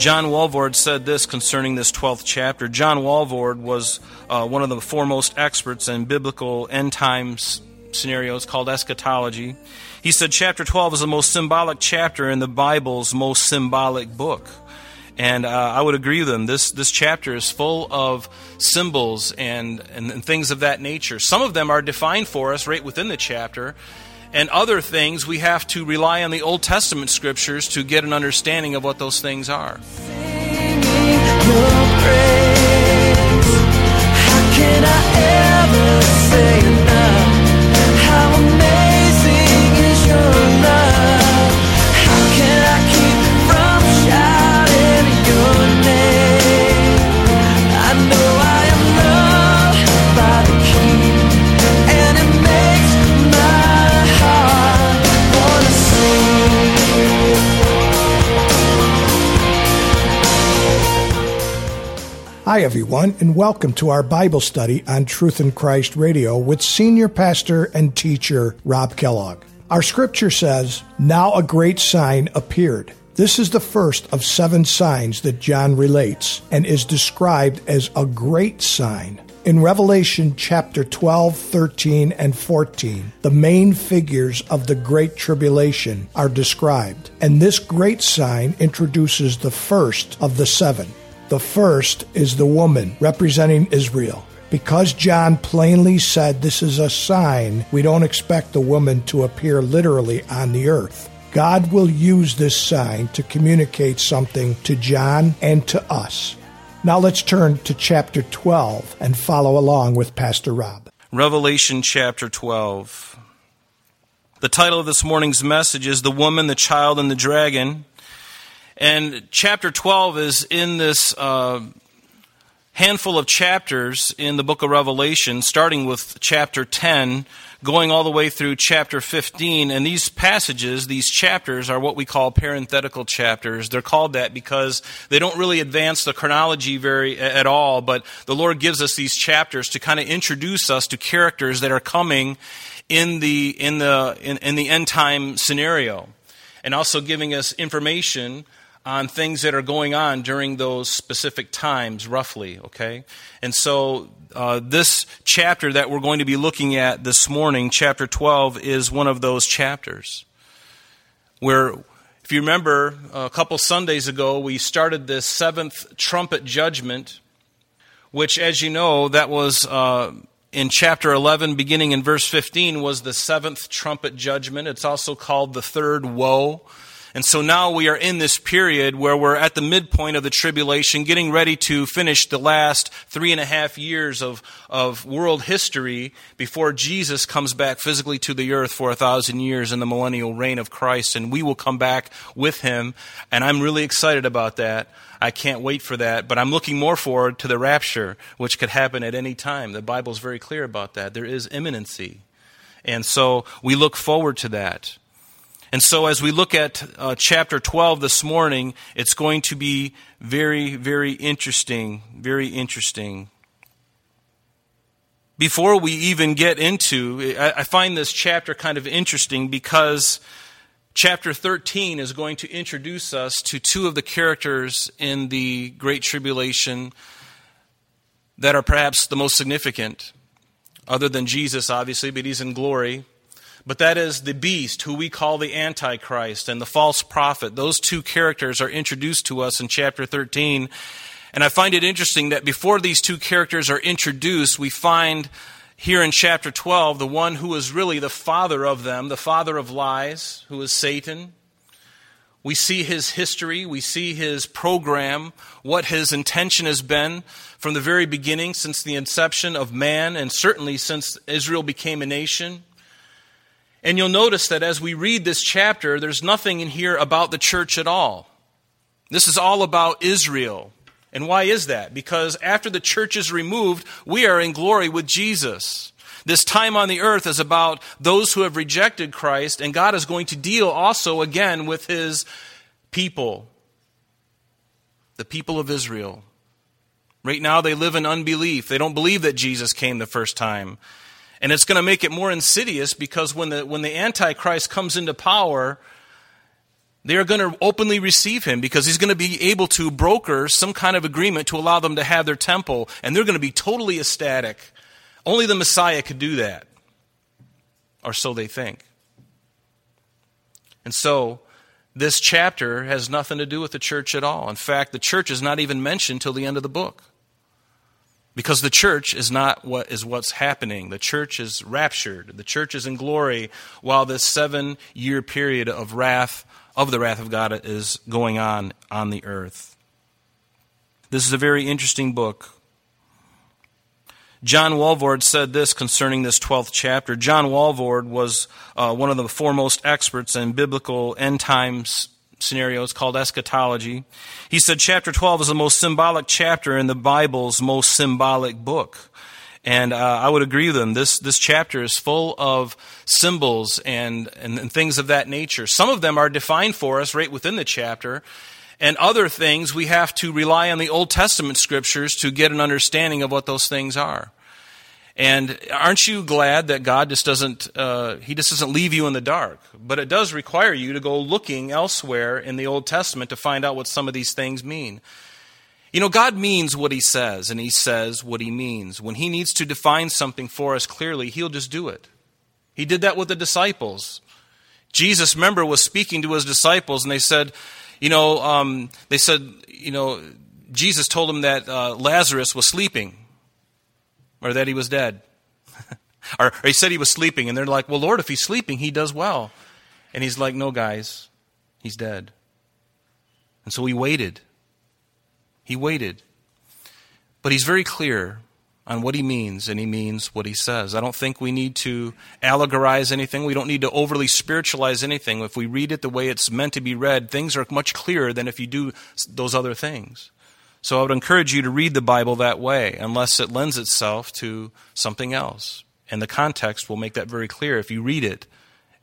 John Walvoord said this concerning this 12th chapter. John Walvoord was uh, one of the foremost experts in biblical end times scenarios called eschatology. He said chapter 12 is the most symbolic chapter in the Bible's most symbolic book. And uh, I would agree with him. This, this chapter is full of symbols and, and, and things of that nature. Some of them are defined for us right within the chapter and other things, we have to rely on the Old Testament scriptures to get an understanding of what those things are. Hi, everyone, and welcome to our Bible study on Truth in Christ Radio with Senior Pastor and Teacher Rob Kellogg. Our scripture says, Now a great sign appeared. This is the first of seven signs that John relates and is described as a great sign. In Revelation chapter 12, 13, and 14, the main figures of the Great Tribulation are described, and this great sign introduces the first of the seven. The first is the woman representing Israel. Because John plainly said this is a sign, we don't expect the woman to appear literally on the earth. God will use this sign to communicate something to John and to us. Now let's turn to chapter 12 and follow along with Pastor Rob. Revelation chapter 12. The title of this morning's message is The Woman, the Child, and the Dragon. And chapter 12 is in this uh, handful of chapters in the book of Revelation, starting with chapter 10, going all the way through chapter 15. And these passages, these chapters, are what we call parenthetical chapters. They're called that because they don't really advance the chronology very at all, but the Lord gives us these chapters to kind of introduce us to characters that are coming in the, in the, in, in the end time scenario. And also giving us information on things that are going on during those specific times, roughly, okay? And so, uh, this chapter that we're going to be looking at this morning, chapter 12, is one of those chapters. Where, if you remember, a couple Sundays ago, we started this seventh trumpet judgment, which, as you know, that was. Uh, in chapter 11, beginning in verse 15, was the seventh trumpet judgment. It's also called the third woe. And so now we are in this period where we're at the midpoint of the tribulation, getting ready to finish the last three and a half years of, of world history before Jesus comes back physically to the earth for a thousand years in the millennial reign of Christ. And we will come back with him. And I'm really excited about that. I can't wait for that, but I'm looking more forward to the rapture, which could happen at any time. The Bible's very clear about that. There is imminency. And so we look forward to that. And so, as we look at uh, chapter 12 this morning, it's going to be very, very interesting. Very interesting. Before we even get into, I, I find this chapter kind of interesting because chapter 13 is going to introduce us to two of the characters in the Great Tribulation that are perhaps the most significant, other than Jesus, obviously, but he's in glory but that is the beast, who we call the Antichrist, and the false prophet. Those two characters are introduced to us in chapter 13. And I find it interesting that before these two characters are introduced, we find here in chapter 12 the one who is really the father of them, the father of lies, who is Satan. We see his history, we see his program, what his intention has been from the very beginning, since the inception of man, and certainly since Israel became a nation. And you'll notice that as we read this chapter, there's nothing in here about the church at all. This is all about Israel. And why is that? Because after the church is removed, we are in glory with Jesus. This time on the earth is about those who have rejected Christ, and God is going to deal also again with his people, the people of Israel. Right now, they live in unbelief. They don't believe that Jesus came the first time. And it's going to make it more insidious because when the, when the Antichrist comes into power, they are going to openly receive him because he's going to be able to broker some kind of agreement to allow them to have their temple, and they're going to be totally ecstatic. Only the Messiah could do that, or so they think. And so, this chapter has nothing to do with the church at all. In fact, the church is not even mentioned till the end of the book. Because the church is not what is what's happening. The church is raptured. The church is in glory while this seven year period of wrath, of the wrath of God, is going on on the earth. This is a very interesting book. John Walvoord said this concerning this 12th chapter. John Walvoord was uh, one of the foremost experts in biblical end times scenarios called eschatology. He said chapter 12 is the most symbolic chapter in the Bible's most symbolic book. And uh, I would agree with him. This, this chapter is full of symbols and, and, and things of that nature. Some of them are defined for us right within the chapter. And other things we have to rely on the Old Testament scriptures to get an understanding of what those things are. And aren't you glad that God just doesn't, uh, He just doesn't leave you in the dark? But it does require you to go looking elsewhere in the Old Testament to find out what some of these things mean. You know, God means what He says, and He says what He means. When He needs to define something for us clearly, He'll just do it. He did that with the disciples. Jesus, remember, was speaking to His disciples, and they said, you know, um, they said, you know, Jesus told them that uh, Lazarus was sleeping or that he was dead. or, or he said he was sleeping, and they're like, well, Lord, if he's sleeping, he does well. And he's like, no, guys, he's dead. And so he waited. He waited. But he's very clear on what he means, and he means what he says. I don't think we need to allegorize anything. We don't need to overly spiritualize anything. If we read it the way it's meant to be read, things are much clearer than if you do those other things. So I would encourage you to read the Bible that way, unless it lends itself to something else. And the context will make that very clear if you read it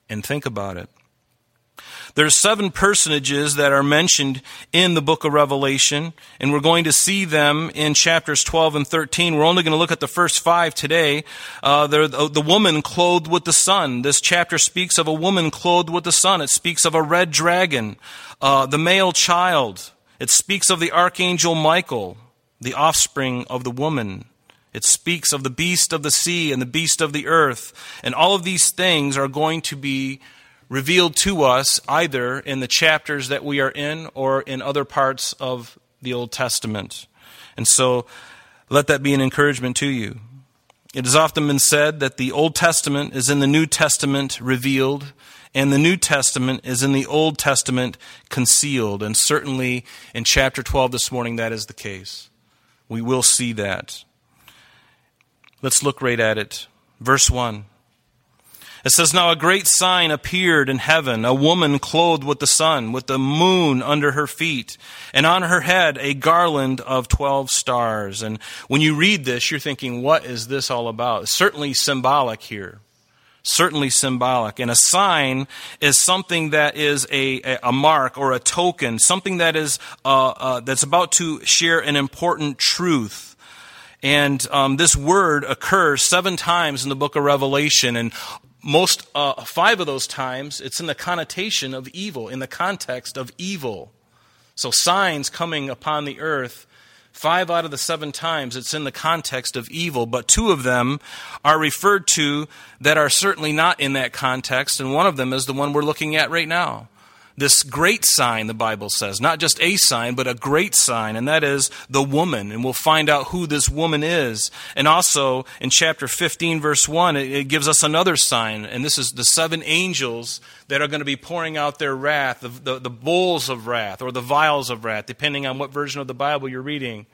and think about it. There's seven personages that are mentioned in the book of Revelation, and we're going to see them in chapters 12 and 13. We're only going to look at the first five today. Uh, the, the woman clothed with the sun. This chapter speaks of a woman clothed with the sun. It speaks of a red dragon, uh, the male child, it speaks of the archangel Michael, the offspring of the woman. It speaks of the beast of the sea and the beast of the earth. And all of these things are going to be revealed to us either in the chapters that we are in or in other parts of the Old Testament. And so let that be an encouragement to you. It has often been said that the Old Testament is in the New Testament revealed, and the New Testament is in the Old Testament concealed. And certainly in chapter 12 this morning, that is the case. We will see that. Let's look right at it. Verse 1. It says, Now a great sign appeared in heaven, a woman clothed with the sun, with the moon under her feet, and on her head a garland of 12 stars. And when you read this, you're thinking, What is this all about? It's certainly symbolic here certainly symbolic. And a sign is something that is a, a mark or a token, something that is uh, uh, that's about to share an important truth. And um, this word occurs seven times in the book of Revelation, and most uh, five of those times it's in the connotation of evil, in the context of evil. So signs coming upon the earth Five out of the seven times it's in the context of evil, but two of them are referred to that are certainly not in that context, and one of them is the one we're looking at right now. This great sign, the Bible says, not just a sign, but a great sign, and that is the woman. And we'll find out who this woman is. And also in chapter 15, verse 1, it, gives us another sign, and this is the seven angels that are going to be pouring out their wrath, the, the, the bowls of wrath, or the vials of wrath, depending on what version of the Bible you're reading.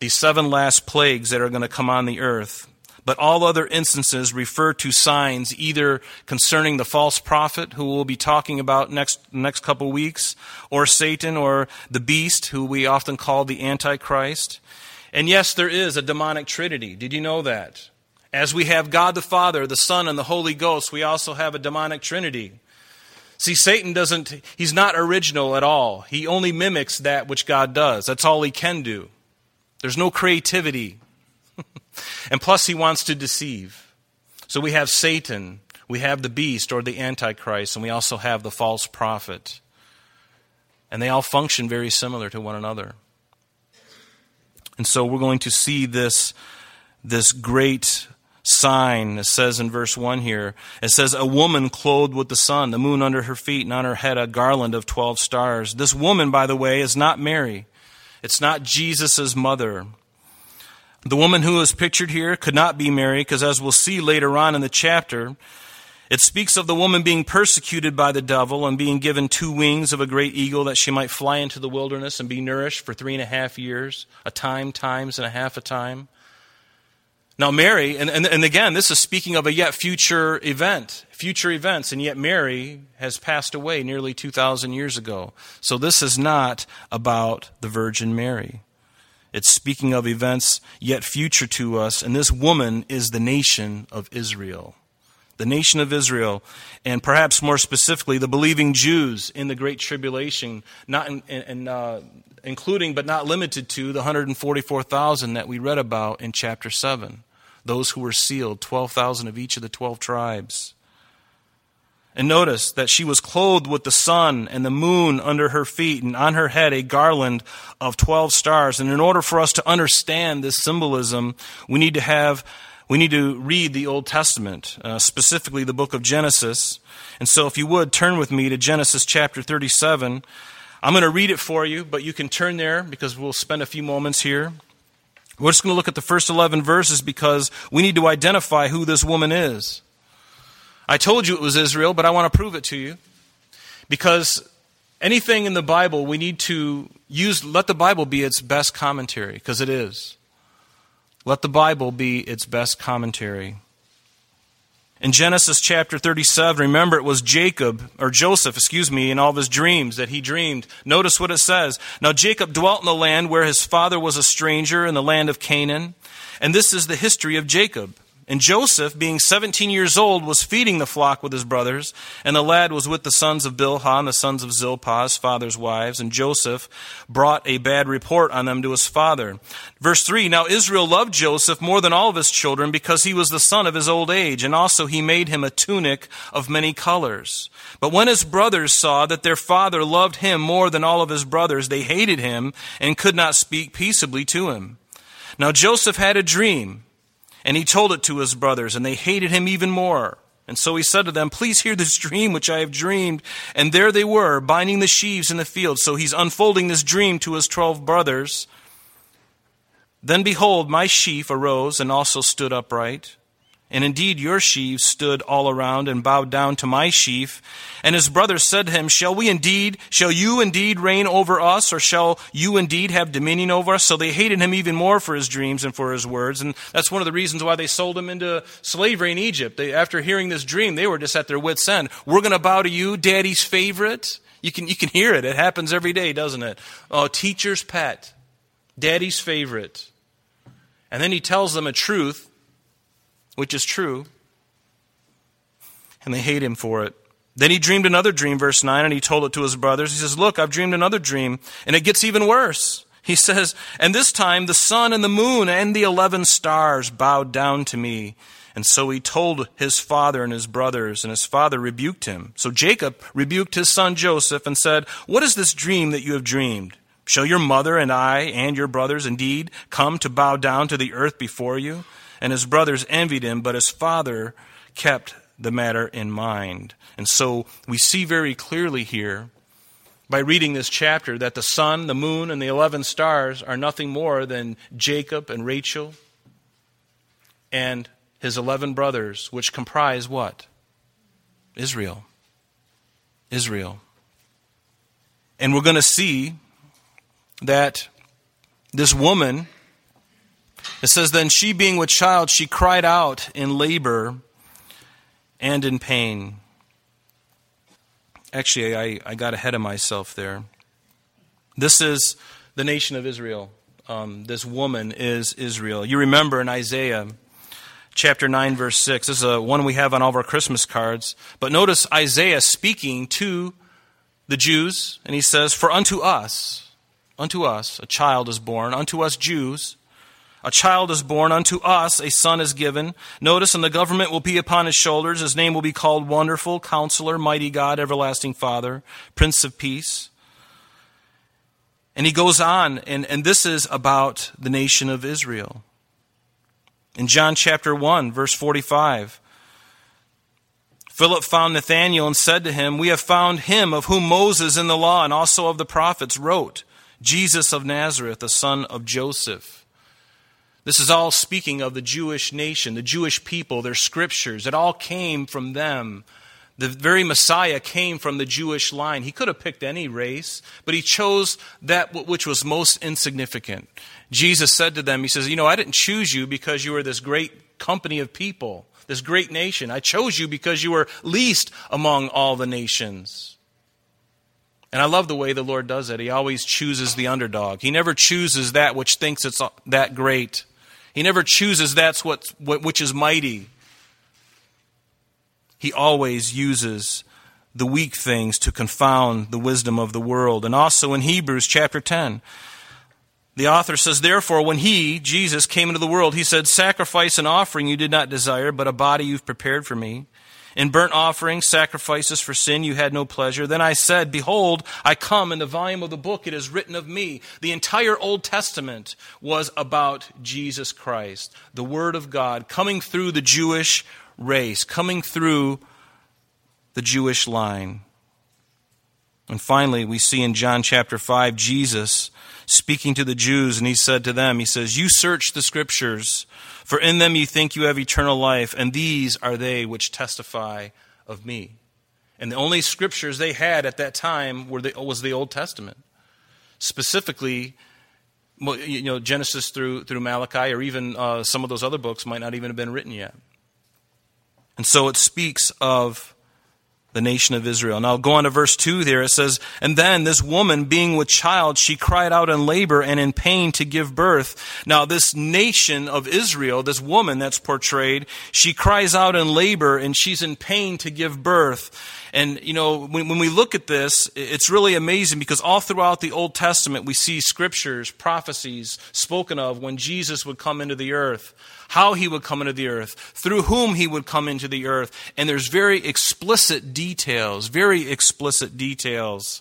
These seven last plagues that are going to come on the earth. But all other instances refer to signs either concerning the false prophet, who we'll be talking about next, next couple weeks, or Satan, or the beast, who we often call the Antichrist. And yes, there is a demonic trinity. Did you know that? As we have God the Father, the Son, and the Holy Ghost, we also have a demonic trinity. See, Satan doesn't, he's not original at all. He only mimics that which God does. That's all he can do. There's no creativity. And plus, he wants to deceive. So we have Satan, we have the beast or the Antichrist, and we also have the false prophet. And they all function very similar to one another. And so we're going to see this, this great sign. It says in verse 1 here, it says, A woman clothed with the sun, the moon under her feet, and on her head a garland of 12 stars. This woman, by the way, is not Mary. It's not Jesus' mother. The woman who is pictured here could not be Mary, because as we'll see later on in the chapter, it speaks of the woman being persecuted by the devil and being given two wings of a great eagle that she might fly into the wilderness and be nourished for three and a half years, a time, times, and a half a time. Now, Mary, and, and, and again, this is speaking of a yet future event, future events, and yet Mary has passed away nearly 2,000 years ago. So this is not about the Virgin Mary. It's speaking of events yet future to us, and this woman is the nation of Israel. The nation of Israel, and perhaps more specifically, the believing Jews in the Great Tribulation, not in, in, uh, including but not limited to the 144,000 that we read about in chapter 7 those who were sealed, 12,000 of each of the 12 tribes. And notice that she was clothed with the sun and the moon under her feet, and on her head a garland of 12 stars. And in order for us to understand this symbolism, we need to have we need to read the Old Testament, uh, specifically the book of Genesis. And so, if you would, turn with me to Genesis chapter 37. I'm going to read it for you, but you can turn there because we'll spend a few moments here. We're just going to look at the first 11 verses because we need to identify who this woman is. I told you it was Israel, but I want to prove it to you. Because anything in the Bible, we need to use, let the Bible be its best commentary, because it is. Let the Bible be its best commentary. In Genesis chapter 37, remember it was Jacob, or Joseph, excuse me, in all of his dreams that he dreamed. Notice what it says. Now Jacob dwelt in the land where his father was a stranger in the land of Canaan. And this is the history of Jacob. And Joseph, being 17 years old, was feeding the flock with his brothers. And the lad was with the sons of Bilhah and the sons of Zilpah, his father's wives. And Joseph brought a bad report on them to his father. Verse 3 Now Israel loved Joseph more than all of his children because he was the son of his old age. And also he made him a tunic of many colors. But when his brothers saw that their father loved him more than all of his brothers, they hated him and could not speak peaceably to him. Now Joseph had a dream. And he told it to his brothers, and they hated him even more. And so he said to them, Please hear this dream which I have dreamed. And there they were, binding the sheaves in the field. So he's unfolding this dream to his twelve brothers. Then behold, my sheaf arose and also stood upright. And indeed, your sheaves stood all around and bowed down to my sheaf. And his brothers said to him, Shall we indeed, shall you indeed reign over us, or shall you indeed have dominion over us? So they hated him even more for his dreams and for his words. And that's one of the reasons why they sold him into slavery in Egypt. They, after hearing this dream, they were just at their wits' end. We're going to bow to you, daddy's favorite. You can, you can hear it. It happens every day, doesn't it? Oh, teacher's pet, daddy's favorite. And then he tells them a truth which is true, and they hate him for it. Then he dreamed another dream, verse 9, and he told it to his brothers. He says, Look, I've dreamed another dream, and it gets even worse. He says, And this time the sun and the moon and the eleven stars bowed down to me. And so he told his father and his brothers, and his father rebuked him. So Jacob rebuked his son Joseph and said, What is this dream that you have dreamed? Shall your mother and I and your brothers indeed come to bow down to the earth before you? And his brothers envied him, but his father kept the matter in mind. And so we see very clearly here by reading this chapter that the sun, the moon, and the 11 stars are nothing more than Jacob and Rachel and his 11 brothers, which comprise what? Israel. Israel. And we're going to see that this woman it says, Then she, being with child, she cried out in labor and in pain. Actually, I, I got ahead of myself there. This is the nation of Israel. Um, this woman is Israel. You remember in Isaiah chapter 9, verse 6. This is a one we have on all of our Christmas cards. But notice Isaiah speaking to the Jews, and he says, For unto us, unto us, a child is born, unto us Jews, a child is born, unto us a son is given. Notice, and the government will be upon his shoulders. His name will be called Wonderful, Counselor, Mighty God, Everlasting Father, Prince of Peace. And he goes on, and, and this is about the nation of Israel. In John chapter 1, verse 45, Philip found Nathanael and said to him, We have found him of whom Moses in the law and also of the prophets wrote, Jesus of Nazareth, the son of Joseph. This is all speaking of the Jewish nation, the Jewish people, their scriptures. It all came from them. The very Messiah came from the Jewish line. He could have picked any race, but he chose that which was most insignificant. Jesus said to them, He says, You know, I didn't choose you because you were this great company of people this great nation. I chose you because you were least among all the nations. And I love the way the Lord does it. He always chooses the underdog. He never chooses that which thinks it's that great. He never chooses that's what, which is mighty. He always uses the weak things to confound the wisdom of the world. And also in Hebrews chapter 10, the author says, Therefore, when he, Jesus, came into the world, he said, Sacrifice and offering you did not desire, but a body you've prepared for me. In burnt offerings, sacrifices for sin, you had no pleasure. Then I said, Behold, I come. In the volume of the book, it is written of me. The entire Old Testament was about Jesus Christ, the Word of God, coming through the Jewish race, coming through the Jewish line. And finally, we see in John chapter 5, Jesus speaking to the Jews, and he said to them, He says, You search the scriptures, for in them you think you have eternal life, and these are they which testify of me. And the only scriptures they had at that time were the, was the Old Testament. Specifically, you know, Genesis through, through Malachi, or even uh, some of those other books might not even have been written yet. And so it speaks of the nation of Israel. Now go on to verse 2 there. It says, And then this woman, being with child, she cried out in labor and in pain to give birth. Now this nation of Israel, this woman that's portrayed, she cries out in labor and she's in pain to give birth. And, you know, when, when we look at this, it's really amazing because all throughout the Old Testament we see scriptures, prophecies spoken of when Jesus would come into the earth how he would come into the earth, through whom he would come into the earth. And there's very explicit details, very explicit details.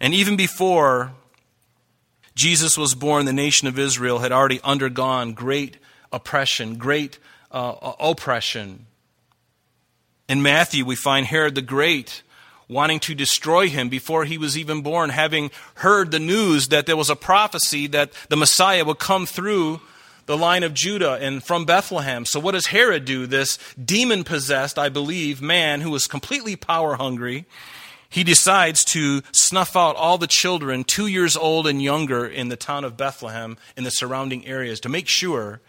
And even before Jesus was born, the nation of Israel had already undergone great oppression, great uh, oppression. In Matthew, we find Herod the Great wanting to destroy him before he was even born, having heard the news that there was a prophecy that the Messiah would come through the line of Judah and from Bethlehem. So, what does Herod do? This demon possessed, I believe, man who was completely power hungry, he decides to snuff out all the children two years old and younger in the town of Bethlehem in the surrounding areas to make sure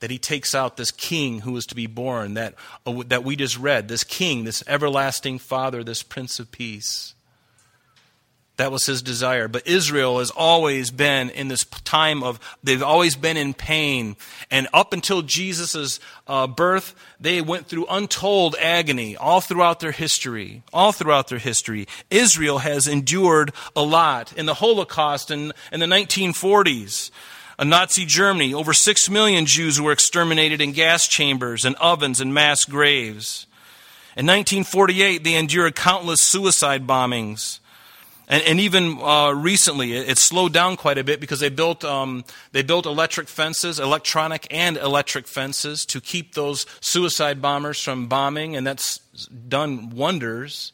that he takes out this king who was to be born that, uh, that we just read this king, this everlasting father, this prince of peace. That was his desire. But Israel has always been in this time of, they've always been in pain. And up until Jesus' uh, birth, they went through untold agony all throughout their history. All throughout their history. Israel has endured a lot. In the Holocaust in, in the 1940s, a Nazi Germany, over six million Jews were exterminated in gas chambers and ovens and mass graves. In 1948, they endured countless suicide bombings. And, and even uh, recently, it, it, slowed down quite a bit because they built, um, they built electric fences, electronic and electric fences, to keep those suicide bombers from bombing, and that's done wonders.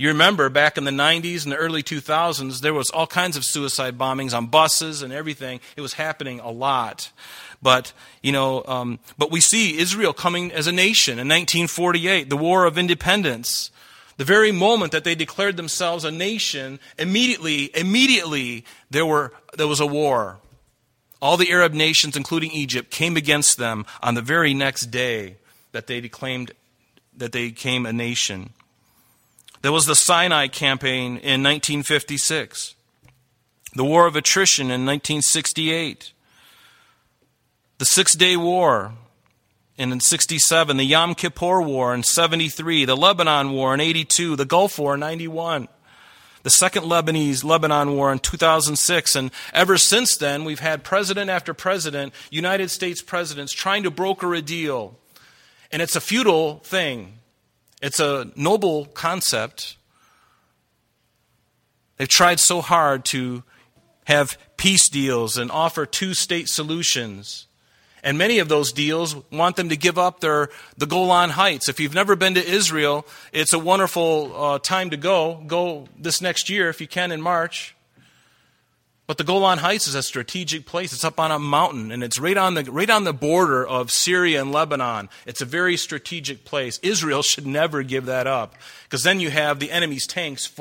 You remember back in the 90s and the early 2000s, there was all kinds of suicide bombings on buses and everything. It was happening a lot. But, you know, um, but we see Israel coming as a nation in 1948, the War of Independence. The very moment that they declared themselves a nation, immediately, immediately, there, were, there was a war. All the Arab nations, including Egypt, came against them on the very next day that they declaimed that they became a nation. There was the Sinai campaign in 1956, the War of Attrition in 1968, the Six Day War and in 67, the Yom Kippur War in 73, the Lebanon War in 82, the Gulf War in 91, the Second Lebanese Lebanon War in 2006. And ever since then, we've had president after president, United States presidents, trying to broker a deal. And it's a futile thing, it's a noble concept. They've tried so hard to have peace deals and offer two state solutions. And many of those deals want them to give up their, the Golan Heights. If you've never been to Israel, it's a wonderful uh, time to go. Go this next year if you can in March. But the Golan Heights is a strategic place. It's up on a mountain and it's right on the, right on the border of Syria and Lebanon. It's a very strategic place. Israel should never give that up because then you have the enemy's tanks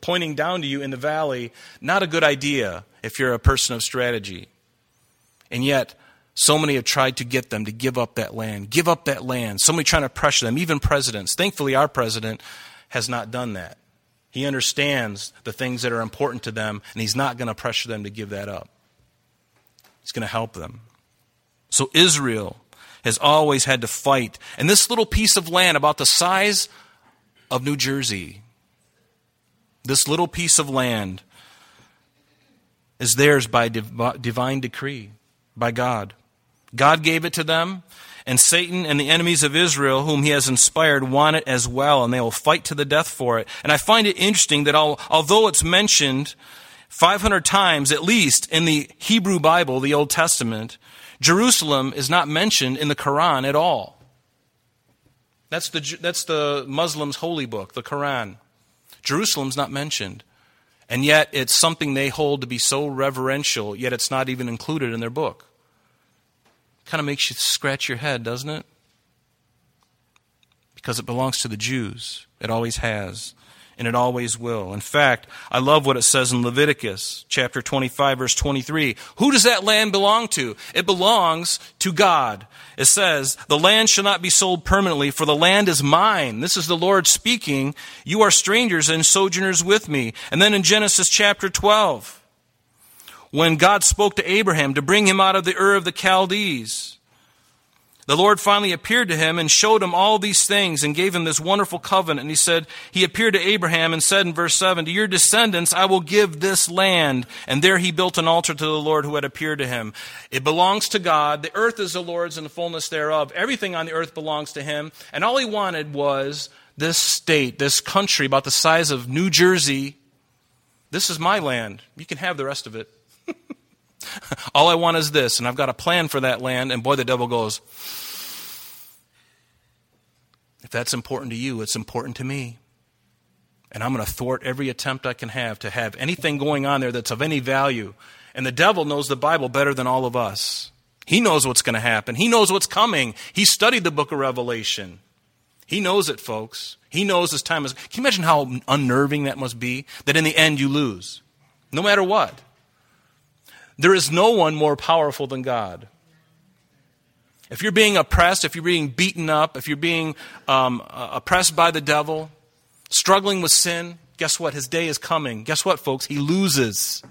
pointing down to you in the valley. Not a good idea if you're a person of strategy. And yet, so many have tried to get them to give up that land, give up that land. So many trying to pressure them, even presidents. Thankfully, our president has not done that. He understands the things that are important to them, and he's not going to pressure them to give that up. He's going to help them. So Israel has always had to fight. And this little piece of land, about the size of New Jersey, this little piece of land is theirs by div- divine decree, by God. God gave it to them, and Satan and the enemies of Israel, whom he has inspired, want it as well, and they will fight to the death for it. And I find it interesting that although it's mentioned 500 times at least in the Hebrew Bible, the Old Testament, Jerusalem is not mentioned in the Quran at all. That's the, that's the Muslims' holy book, the Quran. Jerusalem's not mentioned. And yet it's something they hold to be so reverential, yet it's not even included in their book. Kind of makes you scratch your head, doesn't it? Because it belongs to the Jews. It always has. And it always will. In fact, I love what it says in Leviticus chapter 25, verse 23. Who does that land belong to? It belongs to God. It says, The land shall not be sold permanently, for the land is mine. This is the Lord speaking. You are strangers and sojourners with me. And then in Genesis chapter 12, when God spoke to Abraham to bring him out of the Ur of the Chaldees. The Lord finally appeared to him and showed him all these things and gave him this wonderful covenant. And he said, He appeared to Abraham and said in verse 7, To your descendants I will give this land. And there he built an altar to the Lord who had appeared to him. It belongs to God. The earth is the Lord's and the fullness thereof. Everything on the earth belongs to him. And all he wanted was this state, this country about the size of New Jersey. This is my land. You can have the rest of it. All I want is this, and I've got a plan for that land. And boy, the devil goes, if that's important to you, it's important to me. And I'm going to thwart every attempt I can have to have anything going on there that's of any value. And the devil knows the Bible better than all of us. He knows what's going to happen. He knows what's coming. He studied the book of Revelation. He knows it, folks. He knows this time is. Can you imagine how unnerving that must be? That in the end you lose, no matter what. There is no one more powerful than God. If you're being oppressed, if you're being beaten up, if you're being um, uh, oppressed by the devil, struggling with sin, guess what? His day is coming. Guess what, folks? He loses.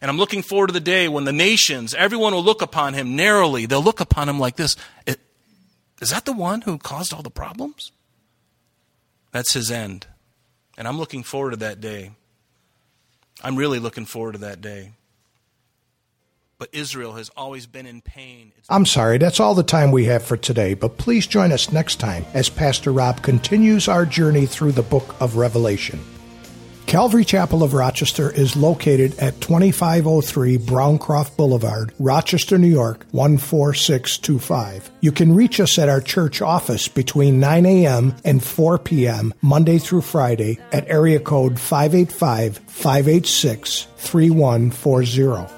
And I'm looking forward to the day when the nations, everyone will look upon him narrowly. They'll look upon him like this Is that the one who caused all the problems? That's his end. And I'm looking forward to that day. I'm really looking forward to that day but Israel has always been in pain. It's I'm sorry, that's all the time we have for today, but please join us next time as Pastor Rob continues our journey through the book of Revelation. Calvary Chapel of Rochester is located at 2503 Browncroft Boulevard, Rochester, New York 14625. You can reach us at our church office between 9 a.m. and 4 p.m. Monday through Friday at area code 585 586 3140.